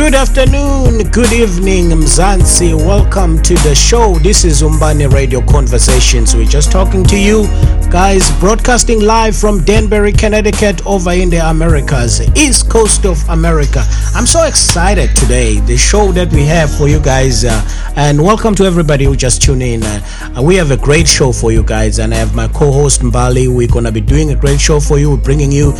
Good afternoon, good evening, Mzansi. Welcome to the show. This is Umbani Radio Conversations. We're just talking to you guys, broadcasting live from Danbury, Connecticut, over in the Americas, East Coast of America. I'm so excited today, the show that we have for you guys, uh, and welcome to everybody who just tuned in. Uh, we have a great show for you guys, and I have my co host Mbali. We're going to be doing a great show for you, We're bringing you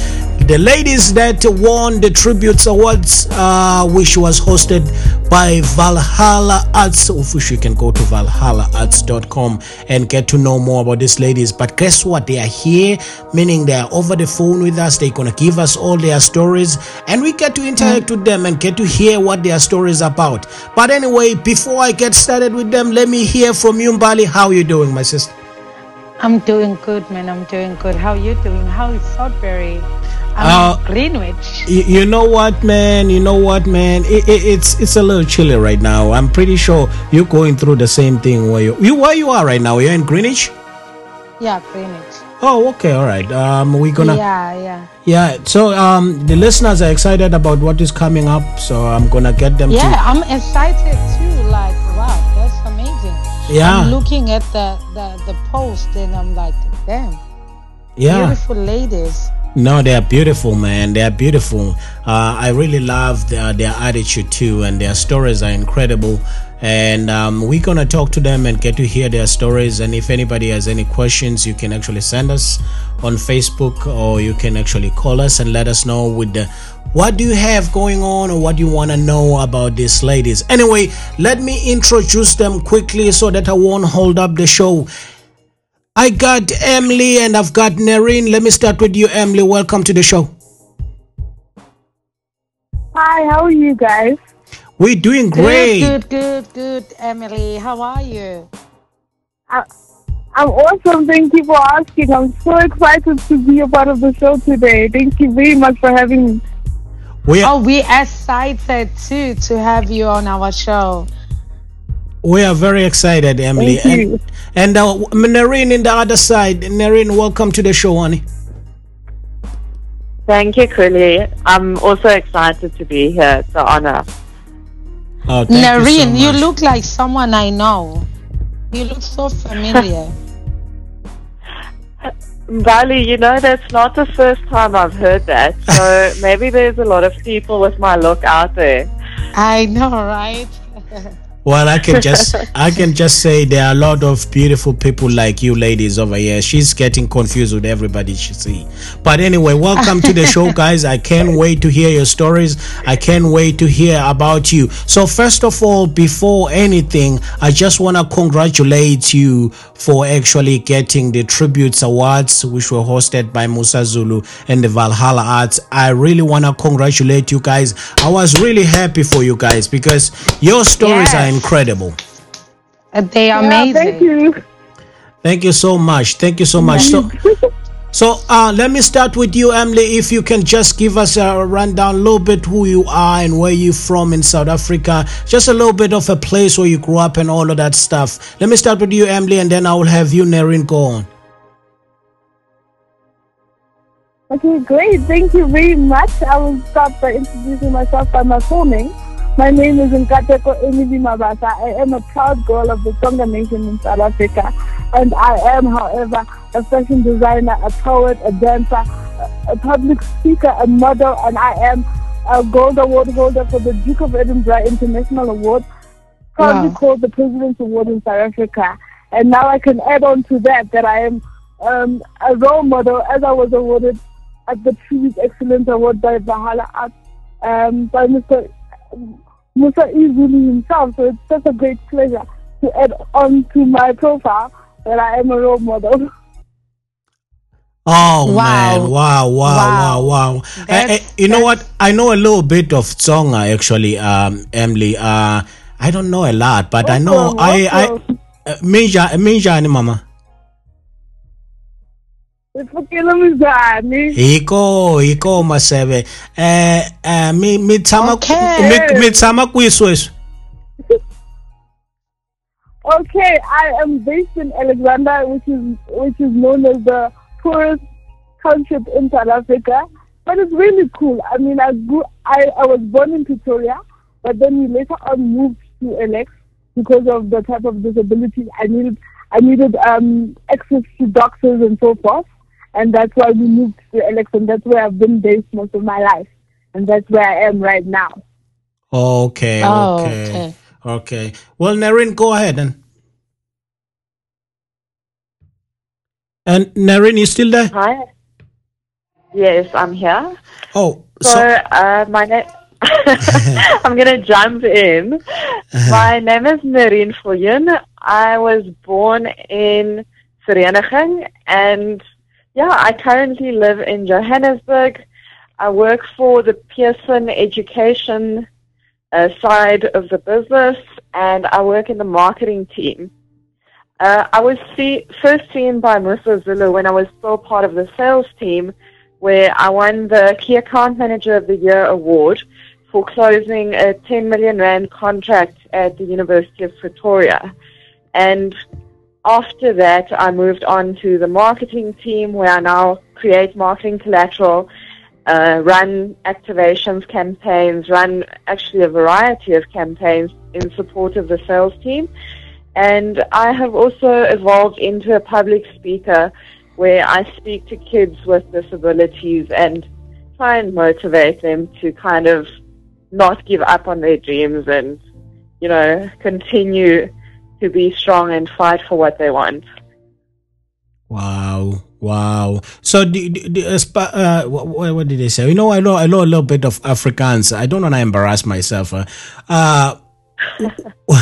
the ladies that won the Tributes Awards, uh, which was hosted by Valhalla Arts, of which you can go to valhallaarts.com and get to know more about these ladies. But guess what? They are here, meaning they are over the phone with us. They're going to give us all their stories, and we get to interact with them and get to hear what their stories about. But anyway, before I get started with them, let me hear from you, Mbali. How are you doing, my sister? I'm doing good, man. I'm doing good. How are you doing? How is Sudbury? Uh, Greenwich. You, you know what, man? You know what, man? It, it, it's it's a little chilly right now. I'm pretty sure you're going through the same thing where you, you where you are right now. You're in Greenwich. Yeah, Greenwich. Oh, okay, all right. Um, we're gonna Yeah, yeah. yeah. So um, the listeners are excited about what is coming up. So I'm gonna get them Yeah, to I'm excited too. Like, wow, that's amazing. yeah, I'm looking at the, the, the post and I'm like, damn, yeah. beautiful ladies. No, they are beautiful, man. They are beautiful. Uh, I really love their, their attitude too, and their stories are incredible. And um, we're gonna talk to them and get to hear their stories. And if anybody has any questions, you can actually send us on Facebook, or you can actually call us and let us know with the what do you have going on or what you want to know about these ladies. Anyway, let me introduce them quickly so that I won't hold up the show. I got Emily and I've got Nerine. Let me start with you, Emily. Welcome to the show. Hi, how are you guys? We're doing great. Good, good, good, good, Emily. How are you? I, I'm awesome. Thank you for asking. I'm so excited to be a part of the show today. Thank you very much for having me. We are, Oh, we excited too to have you on our show. We are very excited, Emily. Thank you. And, and uh, Nerine in the other side. Nerine, welcome to the show, honey. Thank you, Kuli. I'm also excited to be here. It's an honor. Oh, thank Nerine, you, so you look like someone I know. You look so familiar. Mbali, you know, that's not the first time I've heard that. So maybe there's a lot of people with my look out there. I know, right? Well, I can just I can just say there are a lot of beautiful people like you ladies over here. She's getting confused with everybody she see. But anyway, welcome to the show, guys. I can't wait to hear your stories. I can't wait to hear about you. So first of all, before anything, I just want to congratulate you for actually getting the Tributes Awards, which were hosted by Musa Zulu and the Valhalla Arts. I really want to congratulate you guys. I was really happy for you guys because your stories are. Incredible. Uh, They are Yeah, amazing. thank you. Thank you so much. Thank you so much. So, so uh, let me start with you, Emily. If you can just give us a rundown, a little bit who you are and where you're from in South Africa, just a little bit of a place where you grew up and all of that stuff. Let me start with you, Emily, and then I will have you, Nerine, go on. Okay, great. Thank you very much. I will start by introducing myself by my full name. My name is Nkateko Emily Mabasa. I am a proud girl of the Tsonga Nation in South Africa. And I am, however, a fashion designer, a poet, a dancer, a, public speaker, a model, and I am a gold award holder for the Duke of Edinburgh International Award, proudly Wow. called the President's Award in South Africa. And now I can add on to that that I am um, a role model as I was awarded at the Tribute Excellence Award by Valhalla Arts um, by Mr. Musa Zulu himself. So it's such a great pleasure to add on to my profile that I am a role model. Oh Wow. man! Wow! Wow! Wow! Wow. Wow! Eh, eh, you know what? I know a little bit of Tsonga actually, um, Emily. Uh, I don't know a lot, but I know Awesome, I I awesome. uh, Minja Minjani mama. Hiko hiko maseve eh eh mi mi tshama Okay. mi mi tshama kwisweswi Okay, I am based in Alexandra, which is which is known as the poorest township in South Africa. But it's really cool. I mean, I grew, I, I was born in Pretoria, But then we later on moved to Alex because of the type of disability I needed. I needed um, access to doctors and so forth, and that's why we moved to Alex, and that's where I've been based most of my life, and that's where I am right now. Okay, Oh, okay, okay. okay. Well, Nerine, go ahead and. And Nerine, you still there? Hi. Yes, I'm here. Oh, So, so, uh, my name. I'm gonna jump in. My name is Nerine Viljoen. I was born in Vereniging, and yeah, I currently live in Johannesburg. I work for the Pearson Education uh, side of the business, and I work in the marketing team. Uh, I was see, first seen by Musa Zulu when I was still part of the sales team, where I won the Key Account Manager of the Year award for closing a 10 million rand contract at the University of Pretoria. And after that, I moved on to the marketing team, where I now create marketing collateral, uh, run activations campaigns, run actually a variety of campaigns in support of the sales team. And I have also evolved into a public speaker where I speak to kids with disabilities and try and motivate them to kind of not give up on their dreams and, you know, continue to be strong and fight for what they want. wow, wow. So, uh, uh, what, what did they say? You know, I know, I know a little bit of Afrikaans. I don't want to embarrass myself. Uh, uh,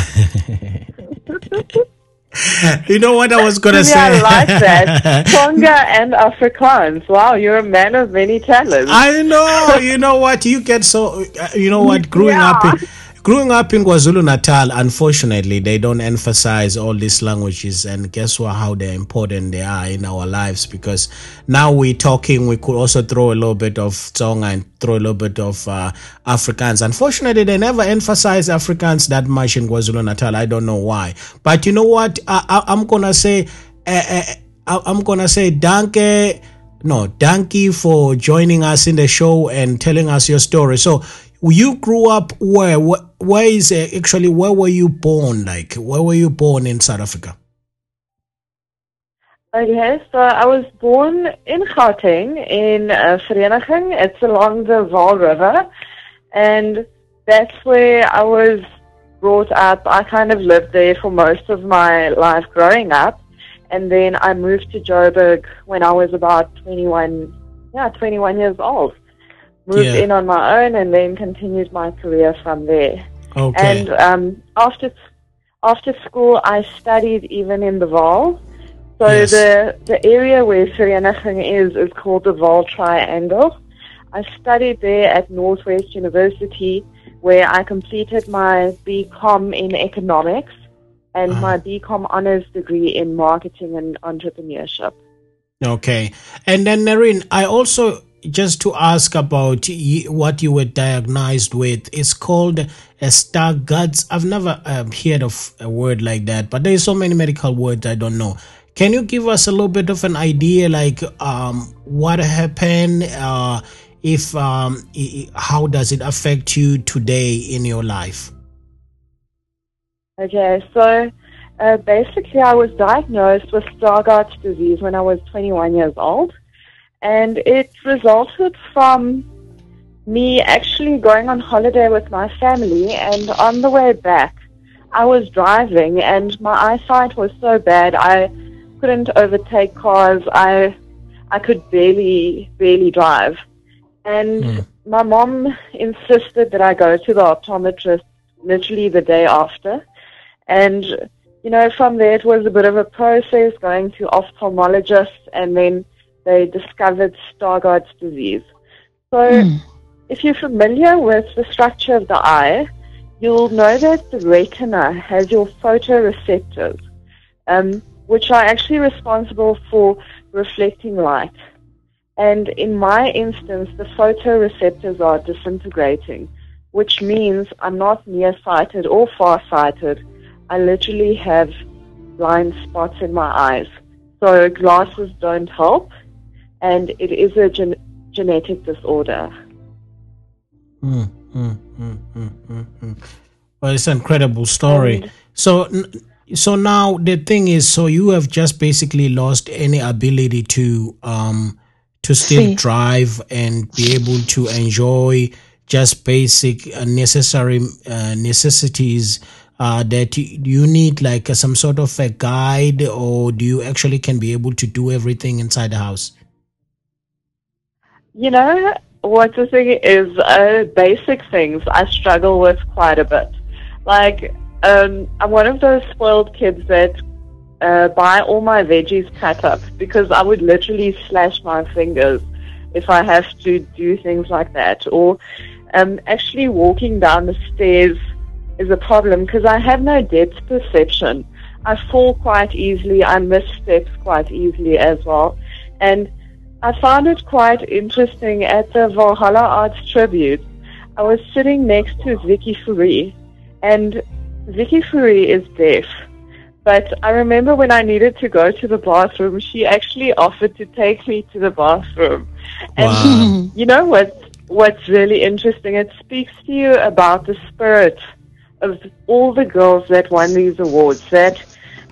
you know what I was gonna Yeah, say? I like that. Tonga and Afrikaans. Wow, you're a man of many talents. I know. You know what? You get so. uh, You know what? Growing up, in, growing up in KwaZulu Natal, unfortunately, they don't emphasize all these languages, and guess what? How they're important they are in our lives. Because now we're talking, we could also throw a little bit of Tonga and throw a little bit of uh. Unfortunately, they never emphasize Afrikaans that much in KwaZulu Natal. I don't know why. But you know what? I, I'm gonna say. Uh, uh, I'm gonna say danke. No, thank you for joining us in the show and telling us your story. So, you grew up where? Where, is uh, actually where were you born? Like, where were you born in South Africa? Okay, so I was born in Gauteng, in uh, Vereniging. It's along the Vaal River, and that's where I was brought up. I kind of lived there for most of my life growing up, and then I moved to Joburg when I was about 21, yeah, 21 years old. Moved Yeah. in on my own, and then continued my career from there. Okay. And um, after after school, I studied even in the Vaal. So Yes. the the area where Vereniging is is called the Vaal Triangle. I studied there at Northwest University, where I completed my BCom in economics and Ah. my BCom honors degree in marketing and entrepreneurship. Okay. And then, Nerine, I also just to ask about what you were diagnosed with. It's called a Stargardt's. I've never um, heard of a word like that, but there's so many medical words I don't know. Can you give us a little bit of an idea, like um, what happened? Uh, if um, how does it affect you today in your life? Okay, so uh, basically, I was diagnosed with Stargardt's disease when I was 21 years old, and it resulted from me actually going on holiday with my family, and on the way back, I was driving, and my eyesight was so bad I couldn't overtake cars. I I could barely barely drive, and Mm. my mom insisted that I go to the optometrist literally the day after. And, you know, from there it was a bit of a process going to ophthalmologists and then they discovered Stargardt's disease. So if you're familiar with the structure of the eye, you'll know that the retina has your photoreceptors, um, which are actually responsible for reflecting light. And in my instance, the photoreceptors are disintegrating, which means I'm not nearsighted or farsighted. I literally have blind spots in my eyes. So glasses don't help, and it is a gen- genetic disorder. Mm, mm, mm. Well, it's an incredible story. And- so, so now the thing is, so you have just basically lost any ability to um to still See. drive and be able to enjoy just basic uh, necessary uh, necessities. Uh, that you, you need like some sort of a guide, or do you actually can be able to do everything inside the house? You know, what the thing is, uh, basic things I struggle with quite a bit. Like, um, I'm one of those spoiled kids that uh, buy all my veggies cut up because I would literally slash my fingers if I have to do things like that. Or um, actually walking down the stairs is a problem because I have no depth perception. I fall quite easily. I miss steps quite easily as well. And I found it quite interesting at the Valhalla Arts Tribute. I was sitting next to Vicky Fourie, and Vicky Fourie is deaf. But I remember when I needed to go to the bathroom, she actually offered to take me to the bathroom. And Wow. you know what? What's really interesting? It speaks to you about the spirit of all the girls that won these awards. That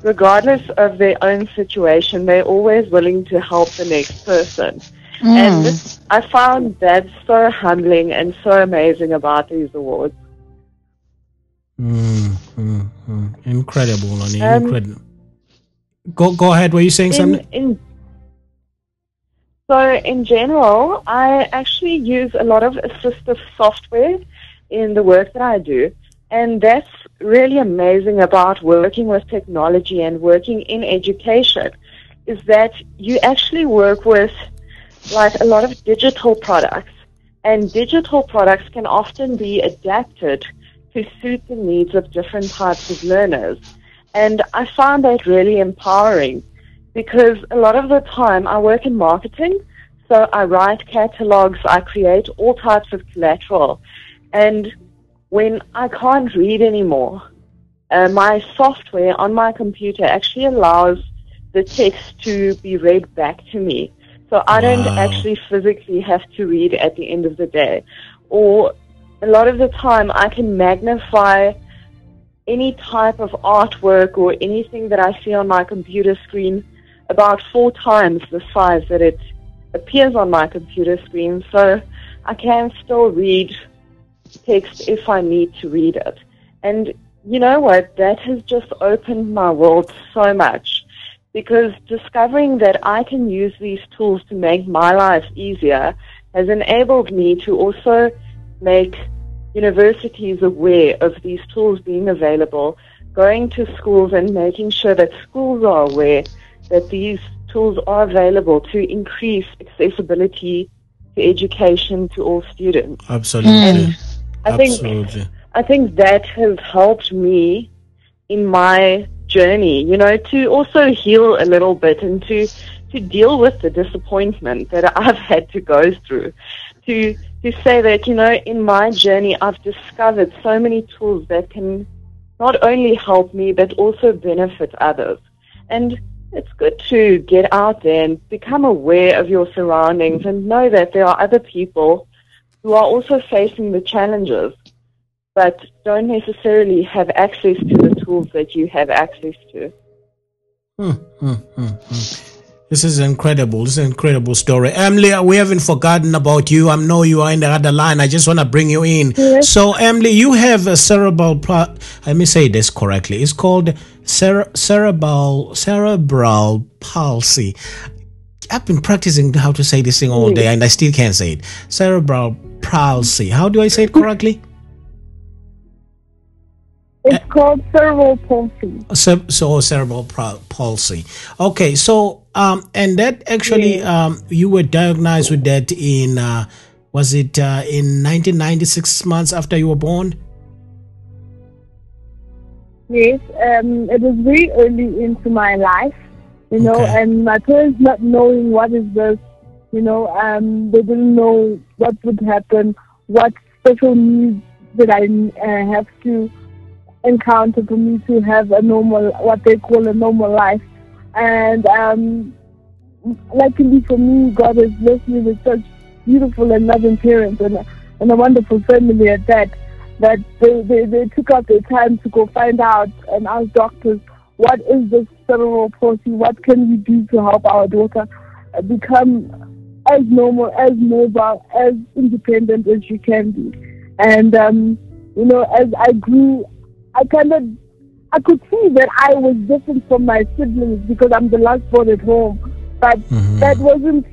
regardless of their own situation, they're always willing to help the next person. And I found that so humbling and so amazing about these awards. Mm, mm, mm. Incredible, Lonnie. Um, incredible. Go go ahead. Were you saying in, something? in so in general, I actually use a lot of assistive software in the work that I do, and that's really amazing about working with technology and working in education is that you actually work with like a lot of digital products and digital products can often be adapted to suit the needs of different types of learners. And I find that really empowering because a lot of the time I work in marketing, so I write catalogs, I create all types of collateral. And when I can't read anymore, uh, my software on my computer actually allows the text to be read back to me. So I don't Wow. actually physically have to read at the end of the day. Or a lot of the time I can magnify any type of artwork or anything that I see on my computer screen about four times the size that it appears on my computer screen. So I can still read text if I need to read it. And you know what? That has just opened my world so much because discovering that I can use these tools to make my life easier has enabled me to also make universities aware of these tools being available, going to schools and making sure that schools are aware that these tools are available to increase accessibility to education to all students. Absolutely. Mm. I think I think that has helped me in my journey, you know, to also heal a little bit and to to deal with the disappointment that I've had to go through. To to say that, you know, in my journey I've discovered so many tools that can not only help me but also benefit others. And it's good to get out there and become aware of your surroundings and know that there are other people who are also facing the challenges but don't necessarily have access to the tools that you have access to. Hmm, hmm, hmm. This is incredible. This is an incredible story. Emily, we haven't forgotten about you. I know you are in the other line. I just want to bring you in. So, Emily, you have a cerebral. Pl- let me say this correctly. It's called cere- cerebral cerebral palsy. I've been practicing how to say this thing all day, and I still can't say it. Cerebral palsy. How do I say it correctly? It's called cerebral palsy. Ce- so cerebral palsy. Okay, so um, and that actually um, you were diagnosed with that in uh, was it uh, in 1996 months after you were born? Yes, um, it was very early into my life, you know, Okay. and my parents not knowing what is this, you know, um, they didn't know what would happen, what special needs that I uh, have to encounter for me to have a normal, what they call a normal life. And um, luckily for me, God has blessed me with such beautiful and loving parents and, and a wonderful family at that. that they, they, they took out their time to go find out and ask doctors what is this cerebral palsy, what can we do to help our daughter become as normal, as mobile, as independent as she can be. And um, you know, as I grew, I kind of I could see that I was different from my siblings because I'm the last born at home. But mm-hmm. that wasn't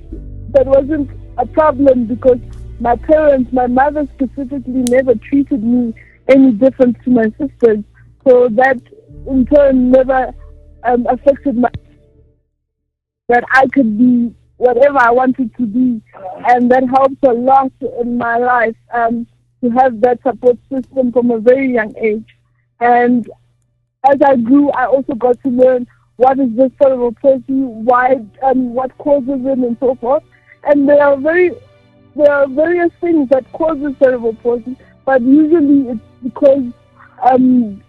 that wasn't a problem because my parents, my mother specifically, never treated me any different to my sisters. So that in turn never um, affected my that I could be whatever I wanted to be, and that helps a lot in my life um, to have that support system from a very young age. And as I grew, I also got to learn what is this cerebral palsy, why, um, what causes it, and so forth. And there are very, there are various things that causes cerebral palsy, but usually it's because um,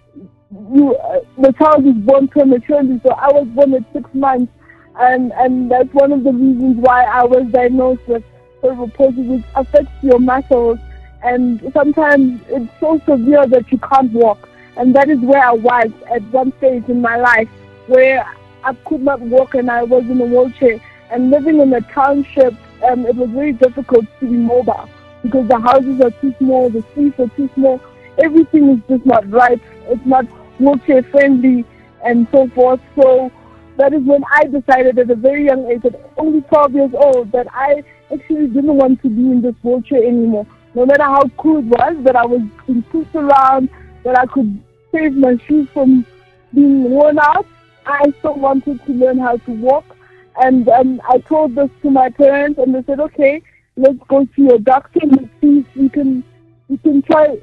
you, uh, the child is born prematurely. So I was born at six months, and and that's one of the reasons why I was diagnosed with cerebral palsy, which affects your muscles, and sometimes it's so severe that you can't walk. And that is where I was at one stage in my life where I could not walk and I was in a wheelchair. And living in a township, um, it was very difficult to be mobile because the houses are too small, the streets are too small, everything is just not right. It's not wheelchair friendly and so forth. So that is when I decided at a very young age, at only 12 years old, that I actually didn't want to be in this wheelchair anymore. No matter how cool it was, that I was being pushed around, that I could save my shoes from being worn out, I still wanted to learn how to walk. And um, I told this to my parents, and they said, okay, let's go to your doctor and see if we can, we can try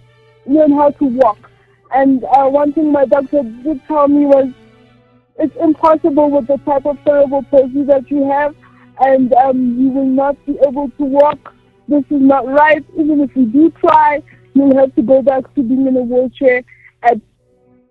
learn how to walk. And uh, one thing my doctor did tell me was, it's impossible with the type of cerebral palsy that you have, and um, you will not be able to walk. This is not right. Even if you do try, you'll have to go back to being in a wheelchair at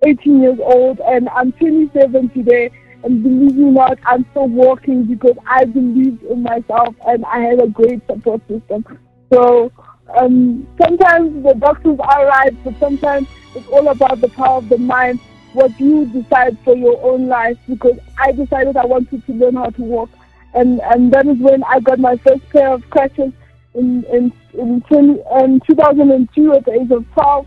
18 years old. And I'm 27 today, and believe me not, I'm still walking because I believed in myself and I had a great support system. So um, sometimes the doctors are right, but sometimes it's all about the power of the mind, what you decide for your own life. Because I decided I wanted to learn how to walk, and and that is when I got my first pair of crutches in in in, 20, in 2002 at the age of 12,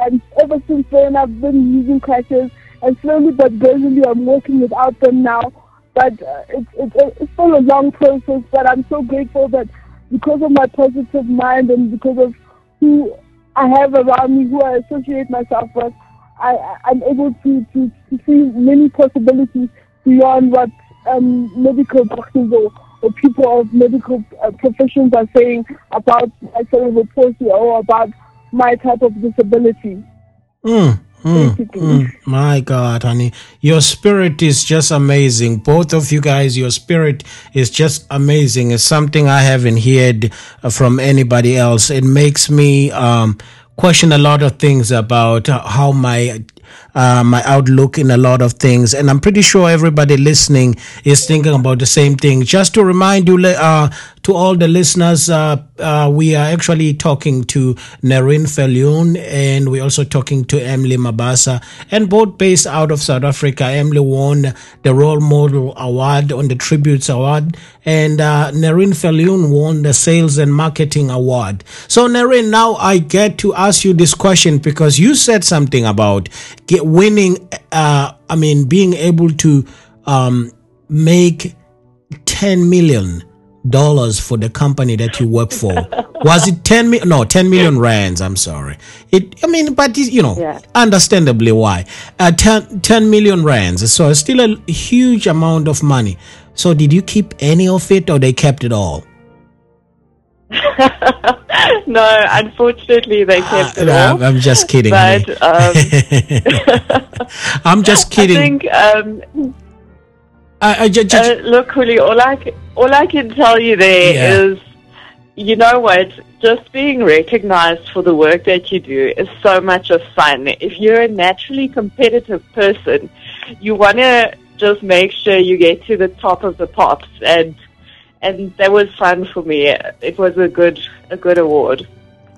and ever since then I've been using crutches, and slowly but gradually I'm walking without them now. But uh, it's, it's it's still a long process, but I'm so grateful that because of my positive mind and because of who I have around me, who I associate myself with, I, I'm able to, to, to see many possibilities beyond what um, medical doctors or, or people of medical uh, professions are saying about my cerebral palsy or about my type of disability. Mm. Mm, mm, my God, honey, your spirit is just amazing. Both of you guys, your spirit is just amazing. It's something I haven't heard from anybody else. It makes me um, question a lot of things about how my uh, my outlook in a lot of things. And I'm pretty sure everybody listening is thinking about the same thing. Just to remind you, uh, to all the listeners, uh, uh, we are actually talking to Nerine Viljoen and we're also talking to Emily Mabasa, and both based out of South Africa. Emily won the Role Model Award on the Tributes Award, and uh, Viljoen won the Sales and Marketing Award. So, Nerine, now I get to ask you this question because you said something about winning. Uh, I mean, being able to um, make 10 million dollars for the company that you work for. Was it 10 million? No, 10 million rands. I'm sorry. It, I mean, but you know, yeah. understandably why. Uh, 10, 10 million rands. So it's still a huge amount of money. So did you keep any of it or they kept it all? no, unfortunately, they kept uh, it all. I'm just kidding. But um, I'm just kidding. I think um, uh, uh, j- j- uh, look, Kuli, all I, all I can tell you there yeah. is, you know what? Just being recognized for the work that you do is so much of fun. If you're a naturally competitive person, you want to just make sure you get to the top of the pops, and and that was fun for me. It was a good a good award.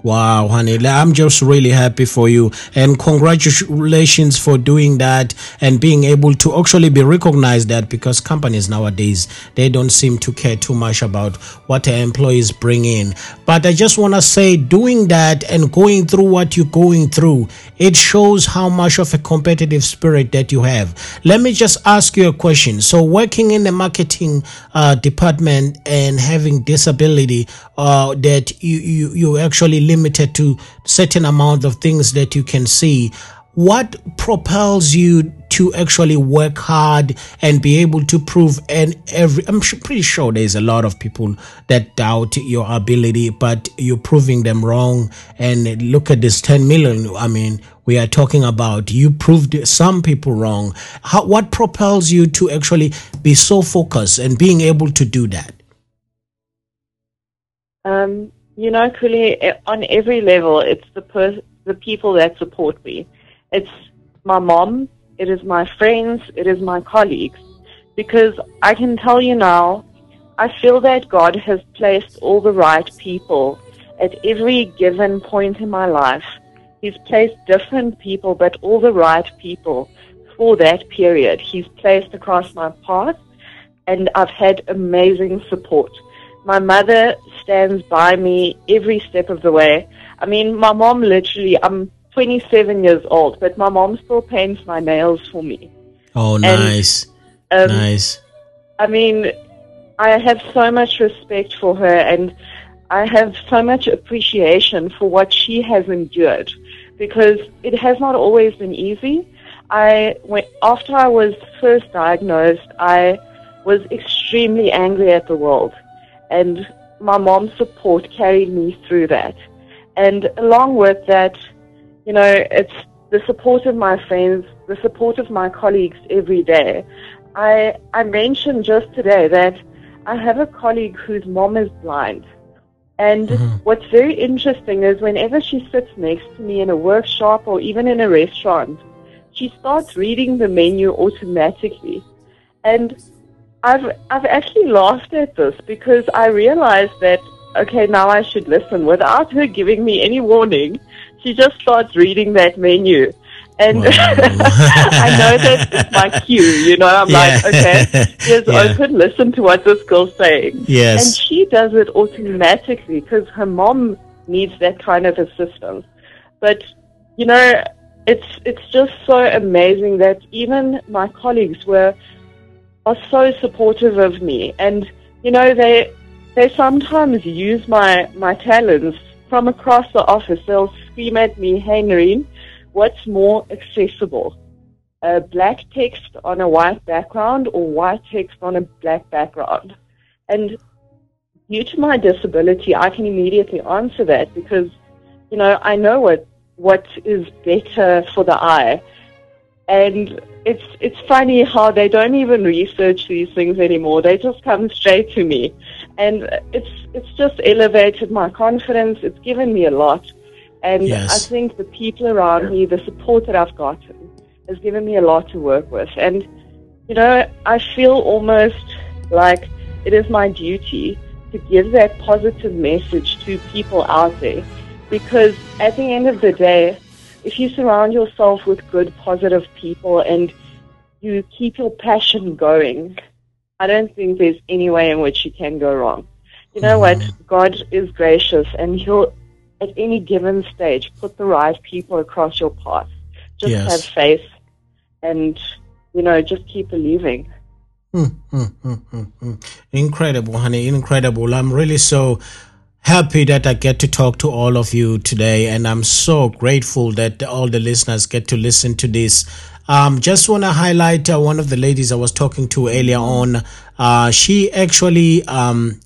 Wow, honey, I'm just really happy for you and congratulations for doing that and being able to actually be recognized that because companies nowadays they don't seem to care too much about what their employees bring in. But I just want to say doing that and going through what you're going through, it shows how much of a competitive spirit that you have. Let me just ask you a question. So working in the marketing uh, department and having disability uh, that you, you, you actually limited to certain amount of things that you can see. What propels you to actually work hard and be able to prove and every i'm pretty sure there's a lot of people that doubt your ability but you're proving them wrong. And look at this 10 million i mean we are talking about. You proved some people wrong. How, what propels you to actually be so focused and being able to do that? Um you know, Kuli, on every level, it's the per- the people that support me. It's my mom, it is my friends, it is my colleagues. Because I can tell you now, I feel that God has placed all the right people at every given point in my life. He's placed different people, but all the right people for that period. He's placed across my path, and I've had amazing support. My mother stands by me every step of the way. I mean, my mom literally, I'm 27 years old, but my mom still paints my nails for me. Oh, nice. And, um, nice. I mean, I have so much respect for her and I have so much appreciation for what she has endured because it has not always been easy. I went, after I was first diagnosed, I was extremely angry at the world and my mom's support carried me through that. And along with that, you know, it's the support of my friends, the support of my colleagues every day. I I mentioned just today that I have a colleague whose mom is blind. And mm-hmm. what's very interesting is whenever she sits next to me in a workshop or even in a restaurant, she starts reading the menu automatically. And I've I've actually laughed at this because I realized that okay now I should listen without her giving me any warning. She just starts reading that menu. And wow. I know that it's my cue, you know. I'm yeah. like, okay, here's yeah. open, listen to what this girl's saying. Yes. And she does it automatically because her mom needs that kind of assistance. But, you know, it's it's just so amazing that even my colleagues were are so supportive of me, and you know they they sometimes use my my talents from across the office. They'll scream at me, "Hey, Nerine, what's more accessible? A black text on a white background or white text on a black background?" And due to my disability, I can immediately answer that because you know I know what what is better for the eye, and it's it's funny how they don't even research these things anymore. They just come straight to me, and it's it's just elevated my confidence. It's given me a lot, and yes. I think the people around me, the support that I've gotten, has given me a lot to work with. And you know, I feel almost like it is my duty to give that positive message to people out there, because at the end of the day if you surround yourself with good, positive people and you keep your passion going, I don't think there's any way in which you can go wrong. You know mm-hmm. what? God is gracious and He'll, at any given stage, put the right people across your path. Just yes. have faith and, you know, just keep believing. Mm, mm, mm, incredible, honey. Incredible. I'm really so happy that I get to talk to all of you today, and I'm so grateful that all the listeners get to listen to this. Um, just want to highlight uh, one of the ladies I was talking to earlier on. Uh, she actually, um,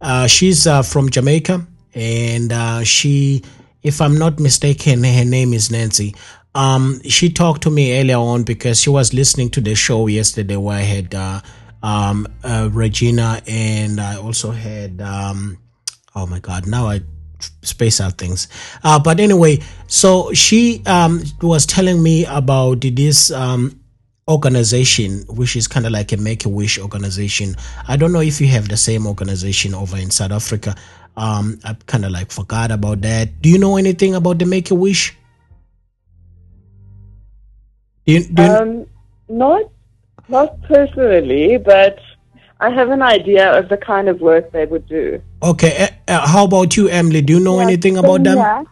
uh, she's uh, from Jamaica, and uh, she, if I'm not mistaken, her name is Nancy. Um, she talked to me earlier on because she was listening to the show yesterday where I had uh, um, Regina, and I also had. Um, oh my god now i space out things uh, but anyway so she um, was telling me about this um, organization which is kind of like a make-a-wish organization i don't know if you have the same organization over in south africa Um, I kind of like forgot about that. Do you know anything about the Make a Wish? Do you, you, Um, not not personally, but I have an idea of the kind of work they would do. Okay. Uh, how about you, Emily? Do you know Yeah, anything about them? here.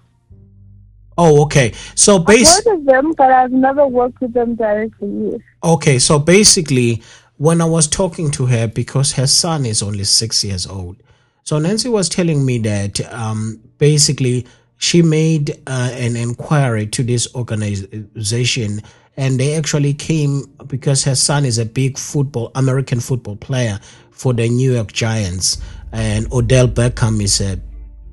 Oh, okay. So I've heard of them, but I've never worked with them directly. Okay, so basically, when I was talking to her, because her son is only six years old, so Nancy was telling me that um, basically she made uh, an inquiry to this organization, and they actually came because her son is a big football, American football player for the New York Giants, and Odell Beckham is a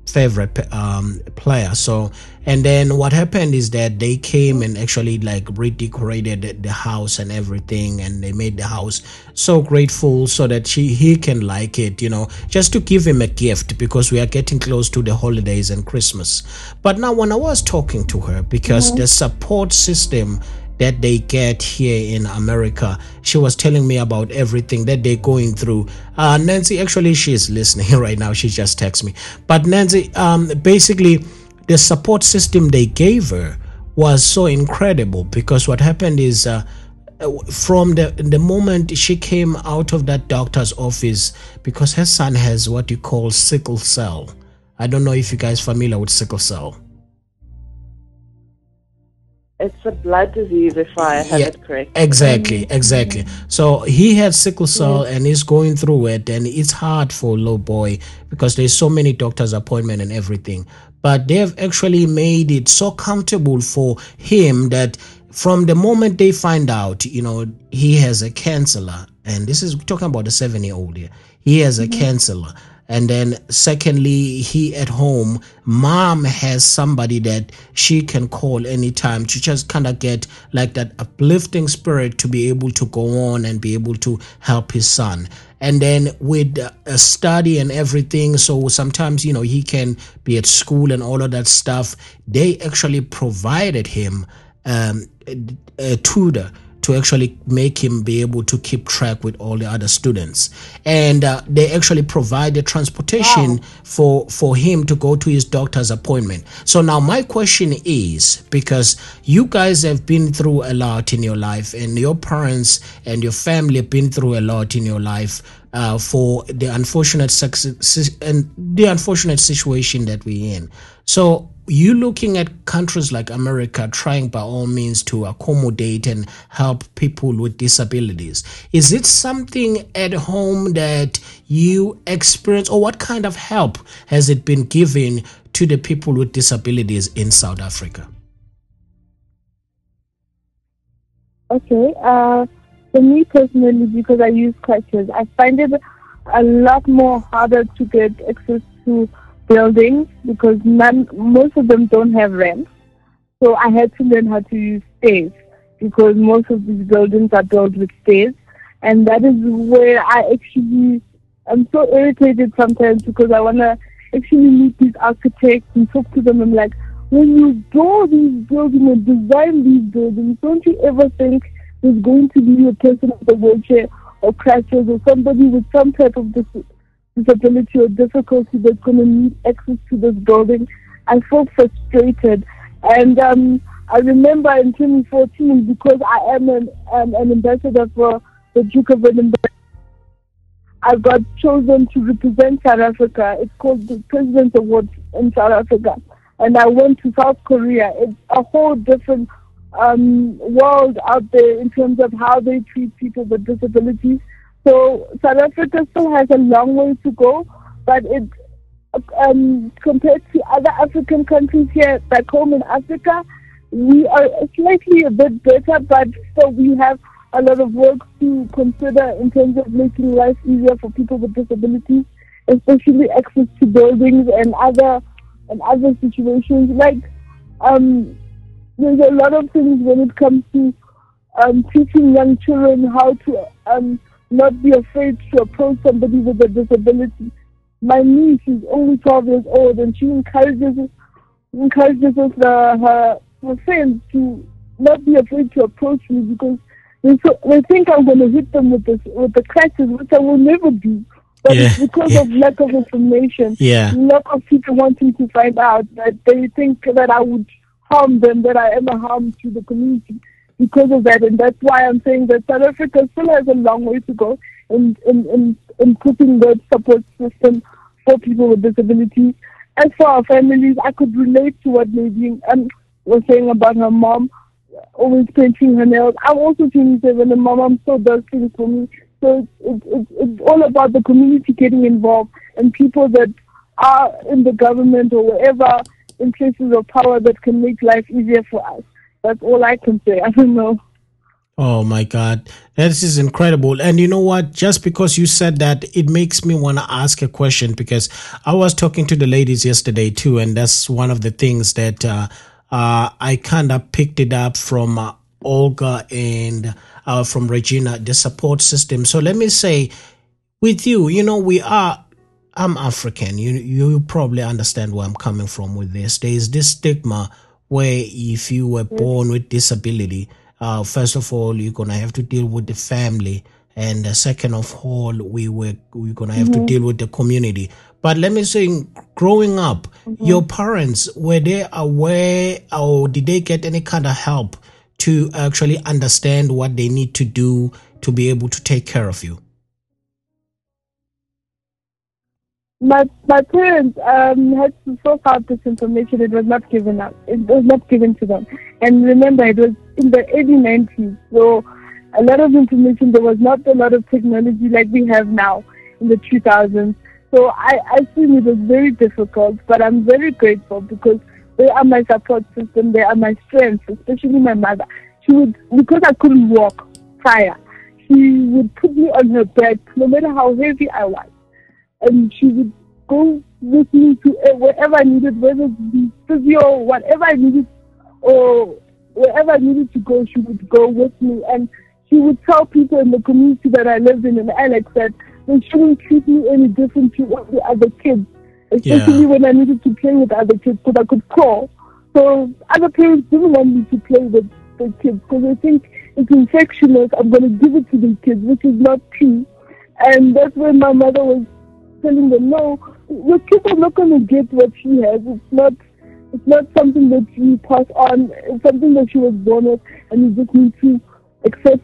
favorite um, player. So, and then what happened is that they came and actually like redecorated the- the house and everything, and they made the house so grateful so that she he can like it, you know, just to give him a gift because we are getting close to the holidays and Christmas. But now, when I was talking to her, because the support system that they get here in America. She was telling me about everything that they're going through. Uh, Nancy, actually, she's listening right now. She just texted me. But Nancy, um, basically, the support system they gave her was so incredible because what happened is. Uh, from the the moment she came out of that doctor's office because her son has what you call sickle cell i don't know if you guys familiar with sickle cell It's a blood disease, if I have Yeah, it correct. Exactly, mm. exactly. So he had sickle cell and he's going through it, and it's hard for little boy because there's so many doctor's appointment and everything. But they've actually made it so comfortable for him that from the moment they find out, you know, he has a cancer, and this is talking about the seven year old here. He has a mm-hmm. cancer. And then, secondly, he at home, mom has somebody that she can call anytime to just kind of get like that uplifting spirit to be able to go on and be able to help his son. And then with uh, a study and everything, so sometimes, you know, he can be at school and all of that stuff. They actually provided him um, a tutor to actually make him be able to keep track with all the other students. And uh, they actually provided transportation for for him to go to his doctor's appointment. So now my question is because you guys have been through a lot in your life and your parents and your family have been through a lot in your life uh, for the unfortunate success and the unfortunate situation that we're in. So you looking at countries like America trying by all means to accommodate and help people with disabilities. Is it something at home that you experience, or what kind of help has it been given to the people with disabilities in South Africa? Okay. Uh, for me personally, because I use crutches, I find it a lot more harder to get access to buildings because none, most of them don't have ramps. So I had to learn how to use stairs because most of these buildings are built with stairs, and that is where I actually I'm so irritated sometimes because I wanna actually meet these architects and talk to them. I'm like, when you build these buildings and design these buildings, don't you ever think there's going to be a person with a wheelchair or crutches or somebody with some type of dis- disability or difficulty that's going to need access to this building? I felt frustrated. And um, I remember in 2014, because I am an, um, an ambassador for the Duke of Edinburgh, I got chosen to represent South Africa. It's called the President's Award in South Africa. And I went to South Korea. It's a whole different um, world out there in terms of how they treat people with disabilities. So South Africa still has a long way to go, but it, um, compared to other African countries here back home in Africa, we are slightly a bit better, but still we have a lot of work to consider in terms of making life easier for people with disabilities, especially access to buildings and other and other situations. Like um, there's a lot of things when it comes to um, teaching young children how to um, not be afraid to approach somebody with a disability. My niece is only 12 years old, and she encourages encourages us, uh, her her friends to not be afraid to approach me because they so, they think I'm going to hit them with this with the crutches, which I will never do. But Yeah, it's because yeah. of lack of information. Yeah. Lack of people wanting to find out that they think that I would harm them, that I am a harm to the community because of that. And that's why I'm saying that South Africa still has a long way to go in, in, in, in putting the support system for people with disabilities. As for our families, I could relate to what Nadine um, was saying about her mom always painting her nails. I'm also 27 and my mom still does things for me. So it's, it's, it's all about the community getting involved and people that are in the government or wherever in places of power that can make life easier for us. That's all I can say. I don't know. Oh my God. This is incredible. And you know what? Just because you said that, it makes me want to ask a question because I was talking to the ladies yesterday too. And that's one of the things that uh, uh, I kind of picked it up from uh, Olga and uh, from Regina, the support system. So let me say, with you, you know, we are I'm African. You you probably understand where I'm coming from with this. There is this stigma where if you were born with disability, uh, first of all, you're gonna have to deal with the family, and uh, second of all, we were we're gonna have to deal with the community. But let me say, growing up, your parents were they aware, or did they get any kind of help to actually understand what they need to do to be able to take care of you? My my parents um, had to source out this information. It was not given up. It was not given to them. And remember, it was in the early 90s. So a lot of information. There was not a lot of technology like we have now in the 2000s. So I I feel it was very difficult. But I'm very grateful because they are my support system. They are my strength, especially my mother. She would because I couldn't walk prior. She would put me on her bed, no matter how heavy I was and she would go with me to uh, wherever I needed, whether it be physio, whatever I needed, or wherever I needed to go, she would go with me. And she would tell people in the community that I lived in, in Alex, that they shouldn't treat me any different to all the other kids, especially Yeah. when I needed to play with other kids because I could crawl. So other parents didn't want me to play with the kids because they think it's infectious. I'm going to give it to the kids, which is not true. And that's when my mother was telling them, no, your kids are not going to get what she has. It's not, it's not something that you pass on. It's something that she was born with, and you just need to accept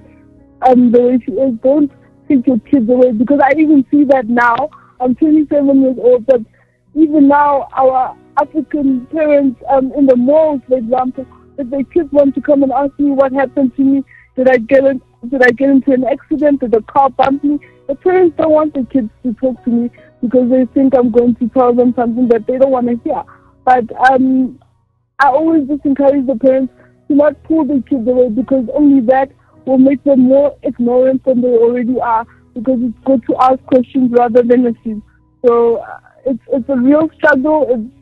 um, the way she is. Don't take your kids away because I even see that now. I'm 27 years old, but even now our African parents um, in the malls, for example, if their kids want to come and ask me what happened to me, did I get did I get into an accident? Did the car bump me? The parents don't want the kids to talk to me because they think I'm going to tell them something that they don't want to hear. But um, I always just encourage the parents to not pull the kids away because only that will make them more ignorant than they already are. Because it's good to ask questions rather than assume. So uh, it's it's a real struggle. It's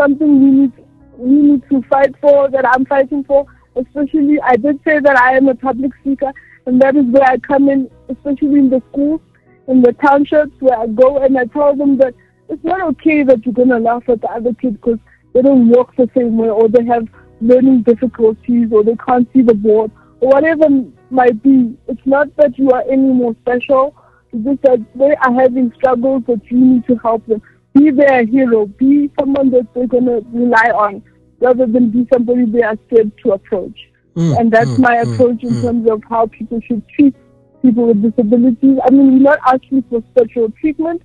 something we need we need to fight for. That I'm fighting for. Especially, I did say that I am a public speaker, and that is where I come in, especially in the schools, in the townships where I go, and I tell them that it's not okay that you're gonna laugh at the other kids because they don't walk the same way, or they have learning difficulties, or they can't see the board, or whatever might be. It's not that you are any more special. It's just that they are having struggles that you need to help them. Be their hero. Be someone that they're gonna rely on, rather than be somebody they are scared to approach. Mm, and that's mm, my mm, approach in mm. terms of how people should treat people with disabilities. I mean, we're not asking for special treatment.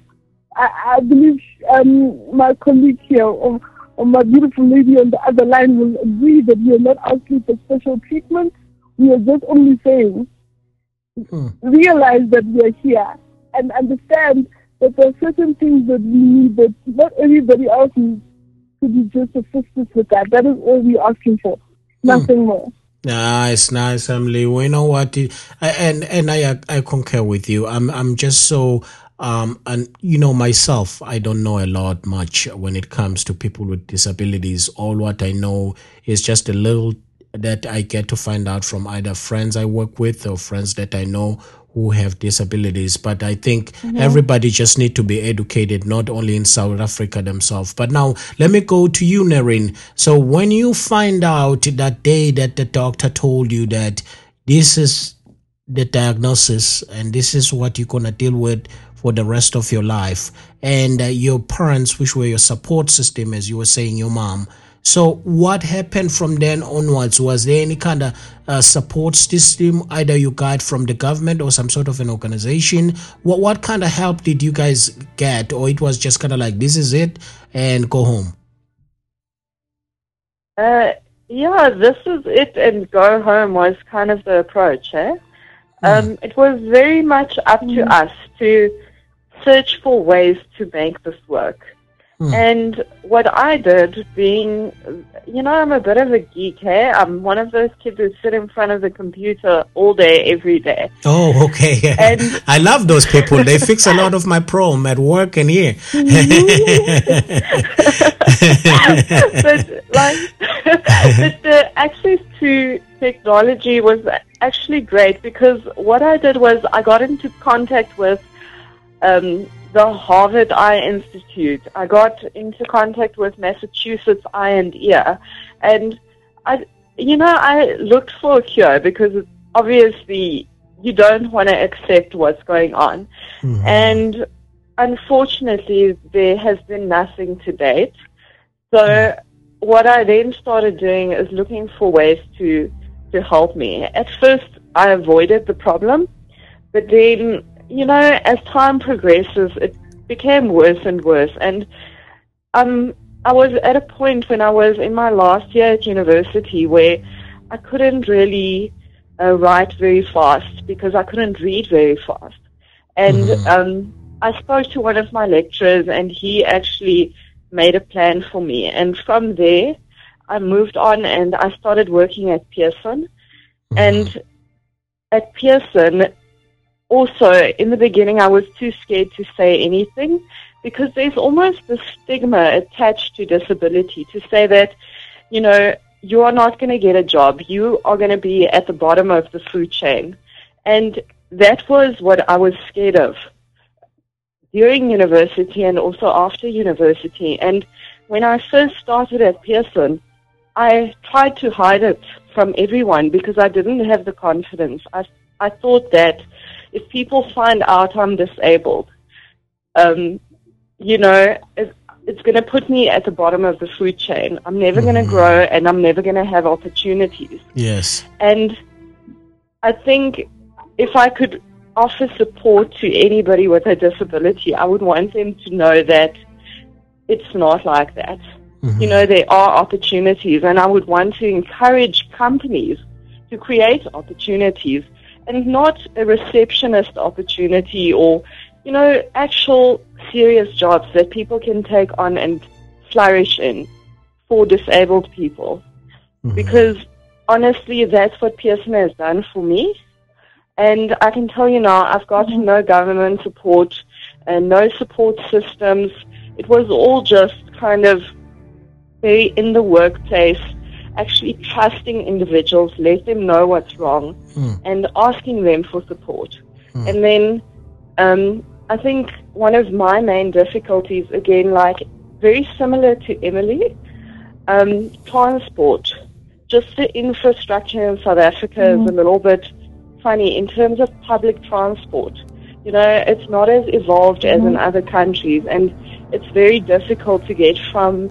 I, I believe um, my colleague here, or, or my beautiful lady on the other line, will agree that we are not asking for special treatment. We are just only saying, Mm. realize that we are here and understand that there are certain things that we need that not everybody else needs. Could you just assist us with that? That is all we're asking for. Nothing more. Nice, nice, Emily. Well, you know what? It- And and I I concur with you. I'm I'm just so um and you know myself. I don't know a lot much when it comes to people with disabilities. All what I know is just a little that I get to find out from either friends I work with or friends that I know who have disabilities. But I think everybody just need to be educated, not only in South Africa themselves. But now let me go to you, Nerine. So when you find out that day that the doctor told you that this is the diagnosis and this is what you're gonna deal with for the rest of your life. And uh, your parents, which were your support system, as you were saying, your mom. So, what happened from then onwards? Was there any kind of uh, support system, either you got from the government or some sort of an organization? What what kind of help did you guys get, or it was just kind of like this is it and go home? Uh, yeah, this is it and go home was kind of the approach, eh? Um, it was very much up to us to search for ways to make this work. Hmm. And what I did, being, you know, I'm a bit of a geek, hey? I'm one of those kids who sit in front of the computer all day, every day. Oh, okay. And- I love those people. They fix a lot of my problem at work and here. but like, but the access to technology was actually great because what I did was I got into contact with um, the Harvard Eye Institute. I got into contact with Massachusetts Eye and Ear, and I, you know, I looked for a cure because obviously you don't want to accept what's going on, mm-hmm. and unfortunately there has been nothing to date. So mm. what I then started doing is looking for ways to to help me. At first, I avoided the problem, but then you know, as time progresses, it became worse and worse. And um, I was at a point when I was in my last year at university where I couldn't really uh, write very fast because I couldn't read very fast. And Mhm. um, I spoke to one of my lecturers, and he actually made a plan for me. And from there, I moved on and I started working at Pearson. And at Pearson, also in the beginning, I was too scared to say anything because there's almost this stigma attached to disability to say that, you know, you are not going to get a job. You are going to be at the bottom of the food chain. And that was what I was scared of during university and also after university. And when I first started at Pearson, I tried to hide it from everyone because I didn't have the confidence. I, I thought that if people find out I'm disabled, um, you know, it, it's going to put me at the bottom of the food chain. I'm never going to grow and I'm never going to have opportunities. Yes. And I think if I could offer support to anybody with a disability, I would want them to know that it's not like that. You know, there are opportunities, and I would want to encourage companies to create opportunities and not a receptionist opportunity or, you know, actual serious jobs that people can take on and flourish in for disabled people mm-hmm. because honestly, that's what Pearson has done for me. And I can tell you now, I've got mm-hmm. no government support and no support systems. It was all just kind of very in the workplace, actually trusting individuals, let them know what's wrong, and asking them for support. And then um, I think one of my main difficulties, again, like very similar to Emily, um, transport. Just the infrastructure in South Africa is a little bit funny in terms of public transport. You know, it's not as evolved as in other countries, and it's very difficult to get from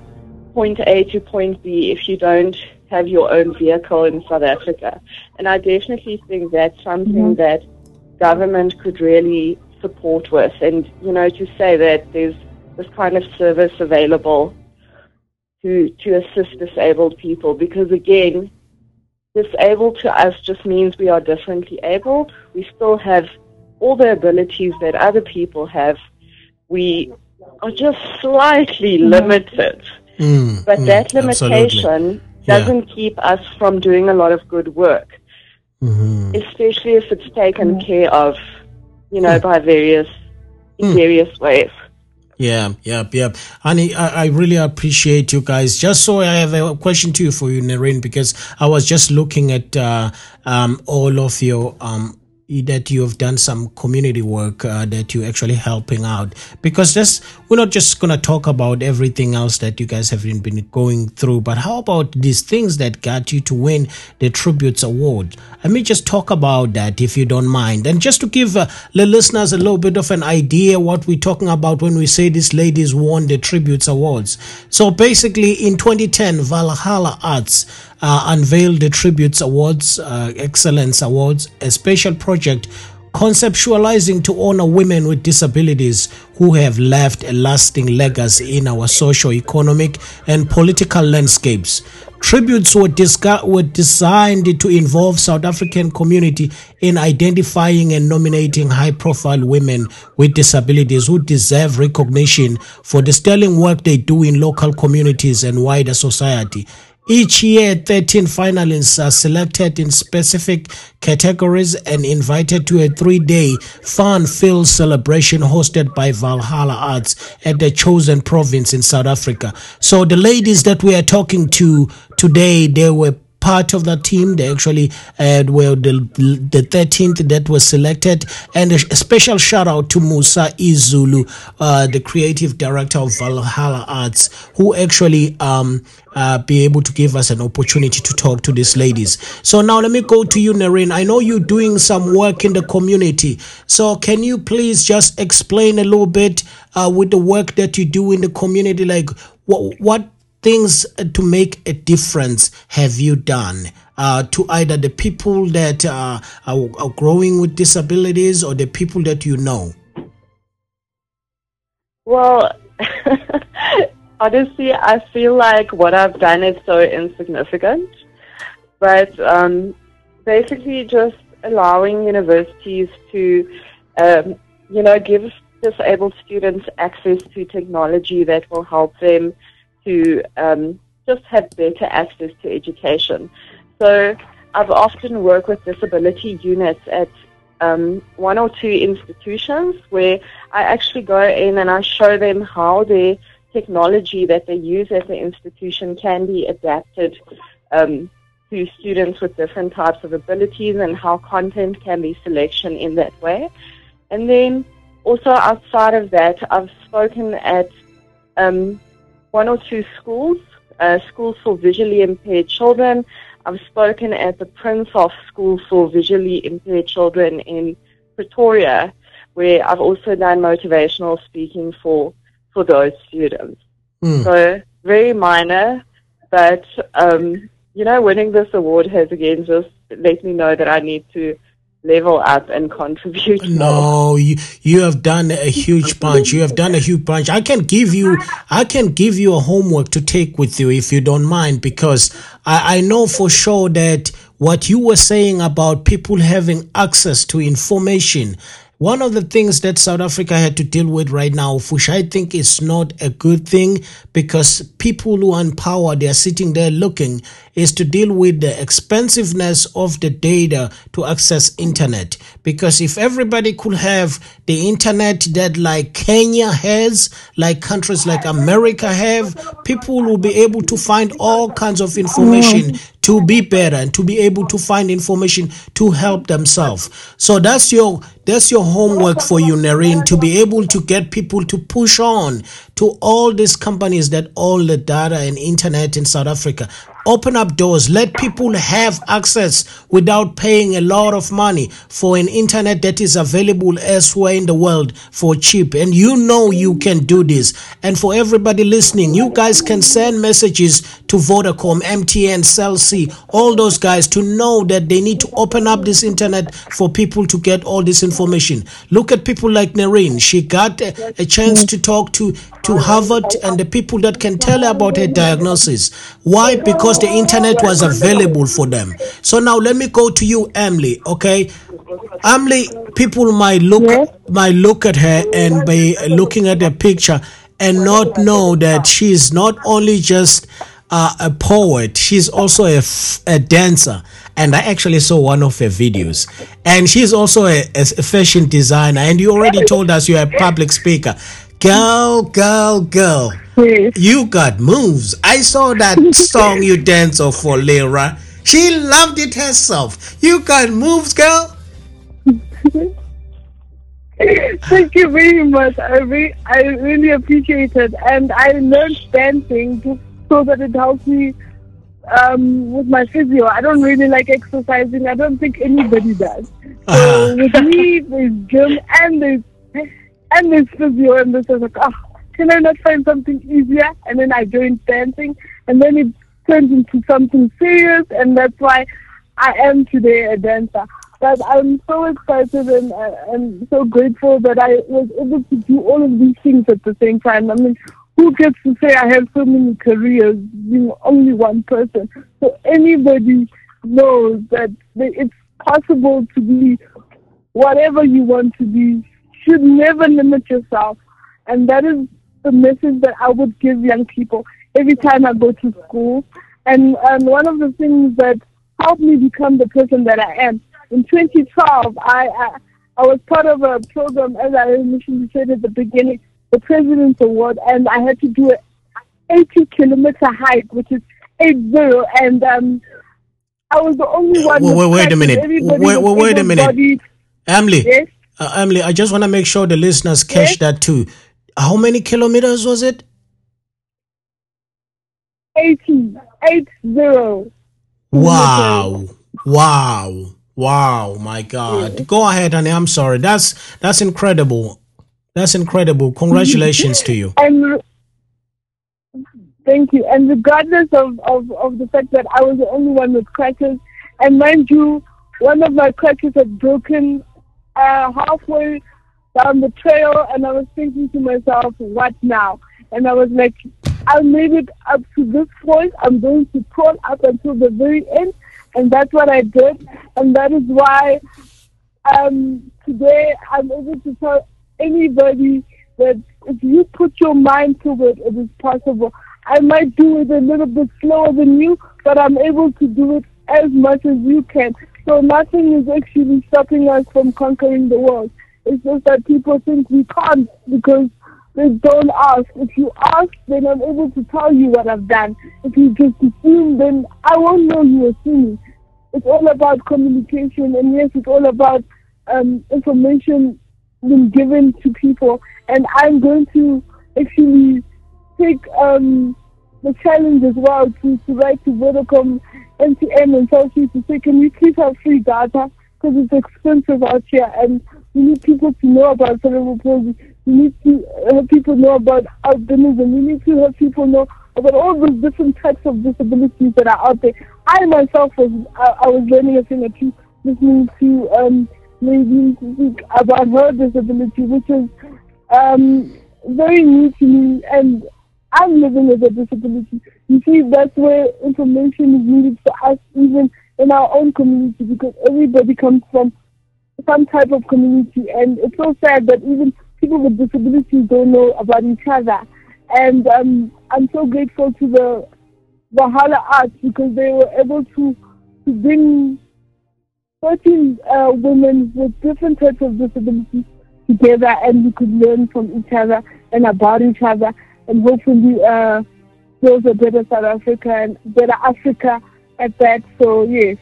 point A to point B if you don't have your own vehicle in South Africa. And I definitely think that's something that government could really support with. And, you know, to say that there's this kind of service available to, to assist disabled people because, again, disabled to us just means we are differently abled. We still have all the abilities that other people have. We are just slightly limited. Mm, But mm, that absolutely. Limitation Yeah. doesn't keep us from doing a lot of good work, Mhm. especially if it's taken care of, you know, by various in various ways. Yeah, yep, yep. Honey, I, I really appreciate you guys. Just so I have a question to you for you, Nerine, because I was just looking at uh, um, all of your um, that you have done some community work uh, that you're actually helping out. Because this we're not just going to talk about everything else that you guys have been, going through but how about these things that got you to win the tributes award? Let me just talk about that if you don't mind. And just to give uh, the listeners a little bit of an idea what we're talking about when we say these ladies won the tributes awards. So basically in 2010 valhalla arts unveiled the Tributes Awards, uh, Excellence Awards, a special project conceptualizing to honor women with disabilities who have left a lasting legacy in our socio-economic and political landscapes. Tributes were, disca- were designed to involve South African community in identifying and nominating high-profile women with disabilities who deserve recognition for the sterling work they do in local communities and wider society. Each year, 13 finalists are selected in specific categories and invited to a three day fun filled celebration hosted by Valhalla Arts at the chosen province in South Africa. So, the ladies that we are talking to today, they were part of that team. They actually uh, were the, the 13th that was selected. And a special shout out to Musa Zulu, uh, the creative director of Valhalla Arts, who actually um, uh, be able to give us an opportunity to talk to these ladies. So now let me go to you, Nerine. I know you're doing some work in the community. So can you please just explain a little bit uh, with the work that you do in the community? Like what, what things to make a difference have you done uh, to either the people that uh, are, are growing with disabilities or the people that you know? Well, honestly, I feel like what I've done is so insignificant. But um, basically, just allowing universities to, um, you know, give disabled students access to technology that will help them to um, just have better access to education. So I've often worked with disability units at um, one or two institutions where I actually go in and I show them how the technology that they use at the institution can be adapted um, to students with different types of abilities and how content can be selection in that way. And then also outside of that, I've spoken at um, one or two schools, uh, schools for visually impaired children. I've spoken at the Prinshof School for Visually Impaired Children in Pretoria, where I've also done motivational speaking for for those students. Mm. So very minor, but um, you know, winning this award has again just let me know that I need to level up and contribute. No, you you have done a huge bunch. You have done a huge bunch. I can give you I can give you a homework to take with you if you don't mind, because I, I know for sure that what you were saying about people having access to information one of the things that South Africa had to deal with right now, which I think is not a good thing because people who are in power, they are sitting there looking, is to deal with the expensiveness of the data to access internet. Because if everybody could have the internet that like Kenya has, like countries like America have, people will be able to find all kinds of information to be better and to be able to find information to help themselves. So that's your that's your homework for you, Nerine, to be able to get people to push on to all these companies that own the data and internet in South Africa open up doors. Let people have access without paying a lot of money for an internet that is available elsewhere in the world for cheap. And you know you can do this. And for everybody listening you guys can send messages to Vodacom MTN Cell C all those guys to know that they need to open up this internet for people to get all this information. Look at people like Nerine she got a, a chance to talk to to Harvard and the people that can tell her about her diagnosis. Why? Because because the internet was available for them. So now let me go to you, Emily. Okay, Emily, people might look yes. might look at her and be looking at the picture and not know that she's not only just uh, a poet, she's also a, f- a dancer. And I actually saw one of her videos. And she's also a, a fashion designer. And you already told us you're a public speaker. Girl, girl, girl. You got moves. I saw that song you danced off for Lyra. She loved it herself. You got moves, girl. Thank you very much. I re- I really appreciate it, and I learned dancing just so that it helps me um, with my physio. I don't really like exercising. I don't think anybody does. So Uh-huh. with me, there's gym and there's and there's physio, and this is like, oh, can I not find something easier? And then I joined dancing, and then it turned into something serious, and that's why I am today a dancer. But I'm so excited and uh, and so grateful that I was able to do all of these things at the same time. I mean, who gets to say I have so many careers being only one person? So anybody knows that it's possible to be whatever you want to be. Should never limit yourself, and that is the message that I would give young people every time I go to school. And and one of the things that helped me become the person that I am in 2012, I I, I was part of a program as I initially said at the beginning, the President's Award, and I had to do an 80 kilometer hike, which is eight zero, and um, I was the only one. Wait, wait, wait a minute. Wait, wait, wait a minute. Emily, Yes. Uh, Emily, I just want to make sure the listeners catch Yes. that too. How many kilometers was it? 80, eight zero. Wow. Wow. Wow. My God. Go ahead, honey. I'm sorry. That's that's incredible. That's incredible. Congratulations to you. And re- thank you. And regardless of, of, of the fact that I was the only one with crutches, and mind you, one of my crutches had broken uh, halfway down the trail, and I was thinking to myself, what now? And I was like, I made it up to this point. I'm going to crawl up until the very end, and that's what I did. And that is why um, today I'm able to tell anybody that if you put your mind to it, it is possible. I might do it a little bit slower than you, but I'm able to do it as much as you can. So nothing is actually stopping us from conquering the world. It's just that people think we can't because they don't ask. If you ask, then I'm able to tell you what I've done. If you just assume, then I won't know you are assuming. It's all about communication, and yes, it's all about um, information being given to people. And I'm going to actually take um, the challenge as well to, to write to Vodacom, NTM, and Celsius to say, can we please have free data? Because it's expensive out here, and we need people to know about cerebral palsy. We need to have people know about albinism. We need to have people know about all those different types of disabilities that are out there. I myself was I, I was learning a thing or two listening to um, lady speak about her disability, which is um, very new to me, and I'm living with a disability. You see, that's where information is needed for us, even in our own community, because everybody comes from some type of community, and it's so sad that even people with disabilities don't know about each other. And um, I'm so grateful to the Valhalla Arts because they were able to, to bring 13 uh, women with different types of disabilities together and we could learn from each other and about each other and hopefully uh, build a better South Africa and better Africa at that. So, yes,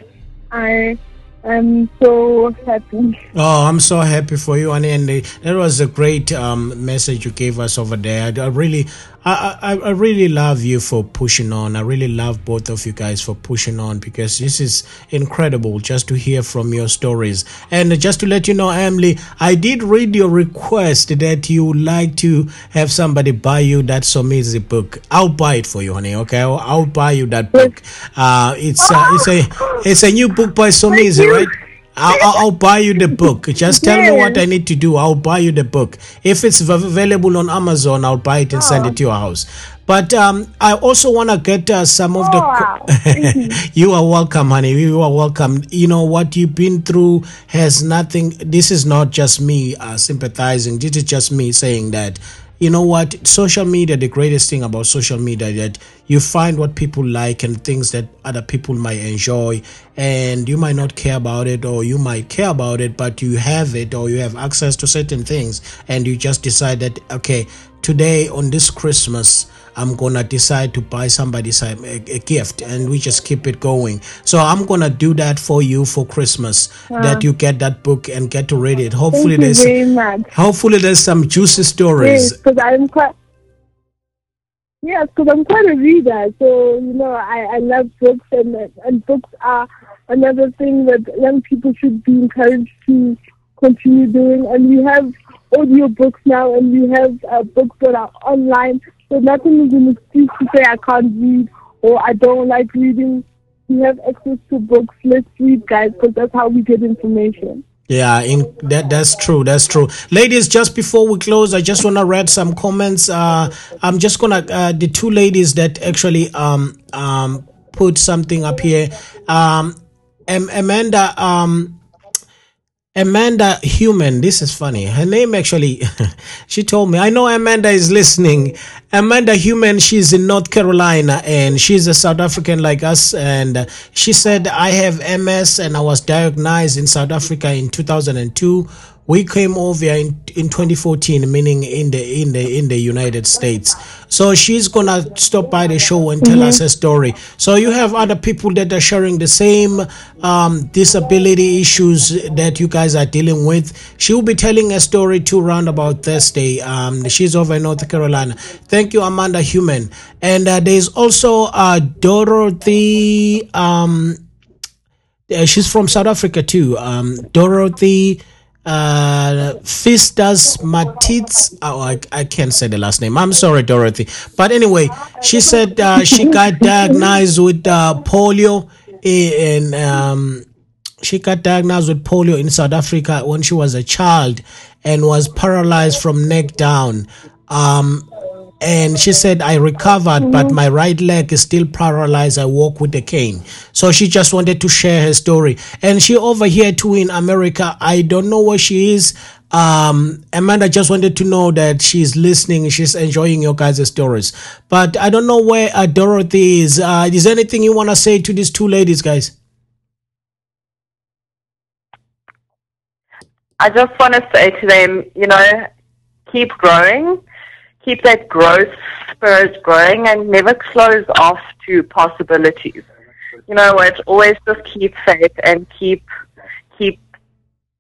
I am so happy. Oh, I'm so happy for you, Annie. And that was a great um, message you gave us over there. I really, I, I, I really love you for pushing on. I really love both of you guys for pushing on because this is incredible just to hear from your stories. And just to let you know, Emily, I did read your request that you would like to have somebody buy you that Somizi book. I'll buy it for you, honey. Okay, I'll, I'll buy you that book. Uh, it's uh, it's a it's a new book by Somizi, right? I'll, I'll, buy you the book. Just tell me what I need to do. I'll buy you the book. If it's available on Amazon, I'll buy it and send it to your house. But um, I also want to get uh, some of Oh, wow. The. you are welcome, honey. You are welcome. You know what you've been through has nothing. This is not just me uh, sympathizing. This is just me saying that you know what? Social media the greatest thing about social media that you find what people like and things that other people might enjoy and you might not care about it or you might care about it but you have it or you have access to certain things and you just decide that okay today on this christmas I'm gonna decide to buy somebody some a, a gift, and we just keep it going. So I'm gonna do that for you for Christmas. That you get that book and get to read it. Hopefully Thank you there's very much. hopefully there's some juicy stories. because I'm quite. Yes, because I'm quite a reader, so you know I, I love books, and and books are another thing that young people should be encouraged to continue doing. And we have audio books now, and we have uh, books that are online. So nothing is an excuse to say I can't read or I don't like reading. We have access to books. Let's read, guys, because that's how we get information. Yeah, in, that that's true. That's true. Ladies, just before we close, I just want to read some comments. Uh, I'm just gonna uh, the two ladies that actually um um put something up here. Um, Amanda um. Amanda Human, this is funny. Her name actually, she told me. I know Amanda is listening. Amanda Human, she's in North Carolina and she's a South African like us. And she said, I have MS and I was diagnosed in South Africa in 2002. We came over in, in 2014, meaning in the in the in the United States. So she's gonna stop by the show and tell us a story. So you have other people that are sharing the same um, disability issues that you guys are dealing with. She will be telling a story too round about Thursday. Um, she's over in North Carolina. Thank you, Amanda Human. And uh, there's also uh, Dorothy. Um, uh, she's from South Africa too. Um, Dorothy uh Fistas Matitz. Oh, I, I can't say the last name. I'm sorry, Dorothy. But anyway, she said uh, she got diagnosed with uh, polio and um, she got diagnosed with polio in South Africa when she was a child and was paralyzed from neck down. Um, and she said i recovered but my right leg is still paralyzed. I walk with a cane. So she just wanted to share her story. And she over here too in america i don't know where she is. Um amanda just wanted to know that she's listening she's enjoying your guys' stories. But i don't know where uh, dorothy is. Uh is there anything you want to say to these two ladies guys? I just want to say to them, you know, keep growing, keep that growth spirit growing, and never close off to possibilities. You know what? Always just keep faith and keep keep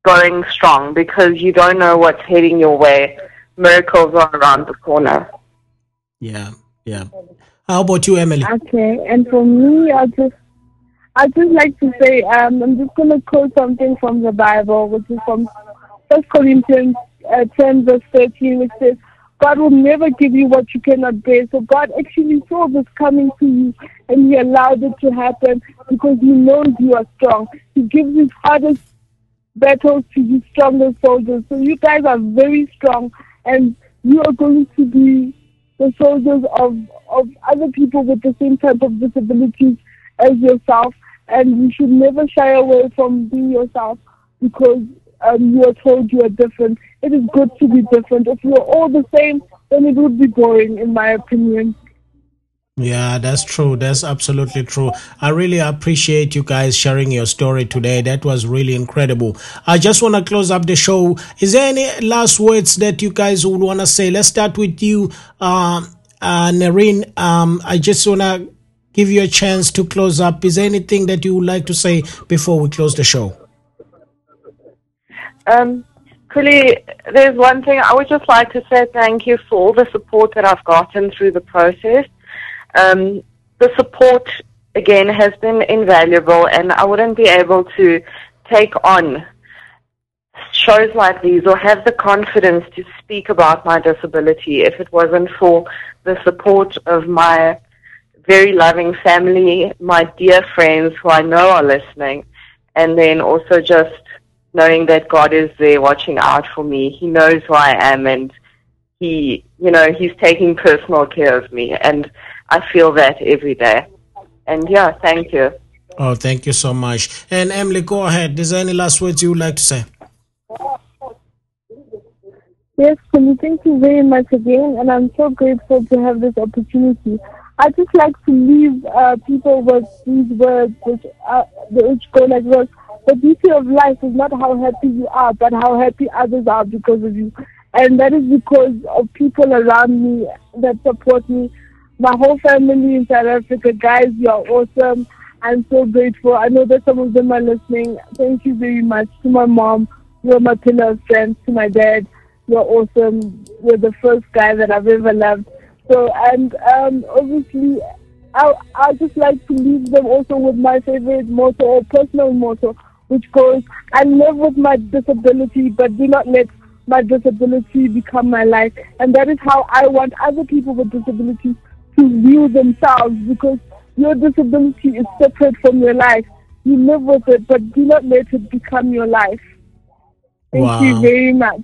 going strong because you don't know what's heading your way. Miracles are around the corner. yeah yeah how about you emily Okay, and for me, I just I just like to say um, I'm just going to quote something from the Bible, which is from First Corinthians uh, 10 verse 13, which says, "God will never give you what you cannot bear." So God actually saw this coming to you, and He allowed it to happen because He knows you are strong. He gives His hardest battles to His strongest soldiers. So you guys are very strong, and you are going to be the soldiers of, of other people with the same type of disabilities as yourself. And you should never shy away from being yourself because um, you are told you are different. It is good to be different. If we are all the same, then it would be boring, in my opinion. Yeah, that's true. That's absolutely true. I really appreciate you guys sharing your story today. That was really incredible. I just want to close up the show. Is there any last words that you guys would want to say? Let's start with you, um, uh, Nerine. Um, I just want to give you a chance to close up. Is there anything that you would like to say before we close the show? Um, Kuli, there's one thing I would just like to say thank you for all the support that I've gotten through the process. Um, the support, again, has been invaluable, and I wouldn't be able to take on shows like these or have the confidence to speak about my disability if it wasn't for the support of my very loving family, my dear friends who I know are listening, and then also just knowing that God is there watching out for me. He knows who I am and he, you know, he's taking personal care of me and I feel that every day. And yeah, thank you. Oh, thank you so much. And Emily, go ahead. Is there any last words you would like to say? Yes, Kuli, thank you very much again, and I'm so grateful to have this opportunity. I just like to leave uh, people with these words, which, uh, which go like this. The beauty of life is not how happy you are, but how happy others are because of you. And that is because of people around me that support me. my whole family in South Africa. Guys, you're awesome. I'm so grateful. I know that some of them are listening. Thank you very much to my mom. You're my pillar of strength. To my dad, you're awesome. You're the first guy that I've ever loved. So, and um, obviously, I I just like to leave them also with my favorite motto or personal motto, which goes, "I live with my disability, but do not let my disability become my life." And that is how I want other people with disabilities to view themselves, because your disability is separate from your life. You live with it, but do not let it become your life. Thank Wow. you very much.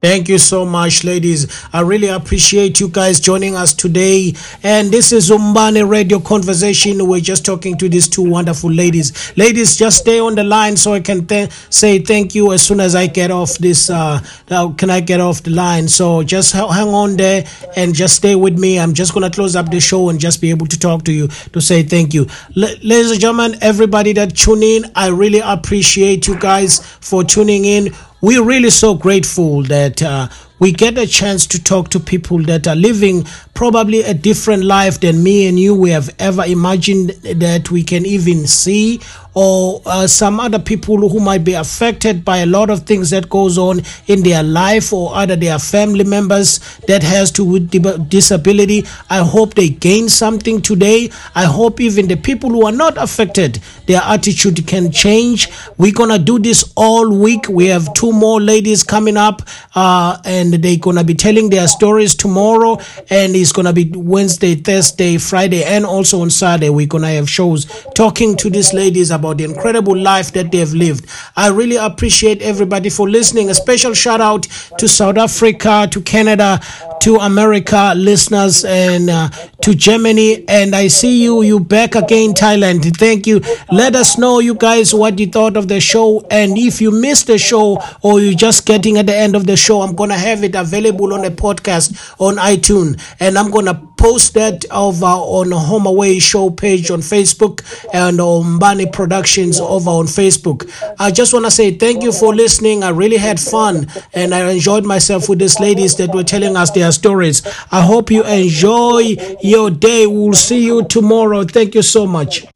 Thank you so much, ladies. I really appreciate you guys joining us today. And this is Umbane Radio Conversation. We're just talking to these two wonderful ladies. Ladies, just stay on the line so I can th- say thank you as soon as I get off this. Uh, now can I get off the line? So just ha- hang on there and just stay with me. I'm just going to close up the show and just be able to talk to you to say thank you. L- ladies and gentlemen, everybody that tune in, I really appreciate you guys for tuning in we're really so grateful that uh, we get a chance to talk to people that are living probably a different life than me and you we have ever imagined that we can even see or uh, some other people who might be affected by a lot of things that goes on in their life or other their family members that has to with disability. I hope they gain something today. I hope even the people who are not affected their attitude can change. We're gonna do this all week. We have two more ladies coming up uh, and they're gonna be telling their stories tomorrow. And it's gonna be wednesday thursday friday and also on saturday we're gonna have shows talking to these ladies about the incredible life that they've lived. I really appreciate everybody for listening. A special shout out to south africa to canada to america listeners and uh, to germany. And i see you you back again thailand. Thank you. Let us know you guys what you thought of the show. And if you missed the show or you're just getting at the end of the show i'm gonna have it available on a podcast on itunes. And i'm gonna post that over on home away show page on facebook and on Bani productions over on facebook. I just want to say thank you for listening. I really had fun and i enjoyed myself with these ladies that were telling us their stories. I hope you enjoy your day. We'll see you tomorrow. Thank you so much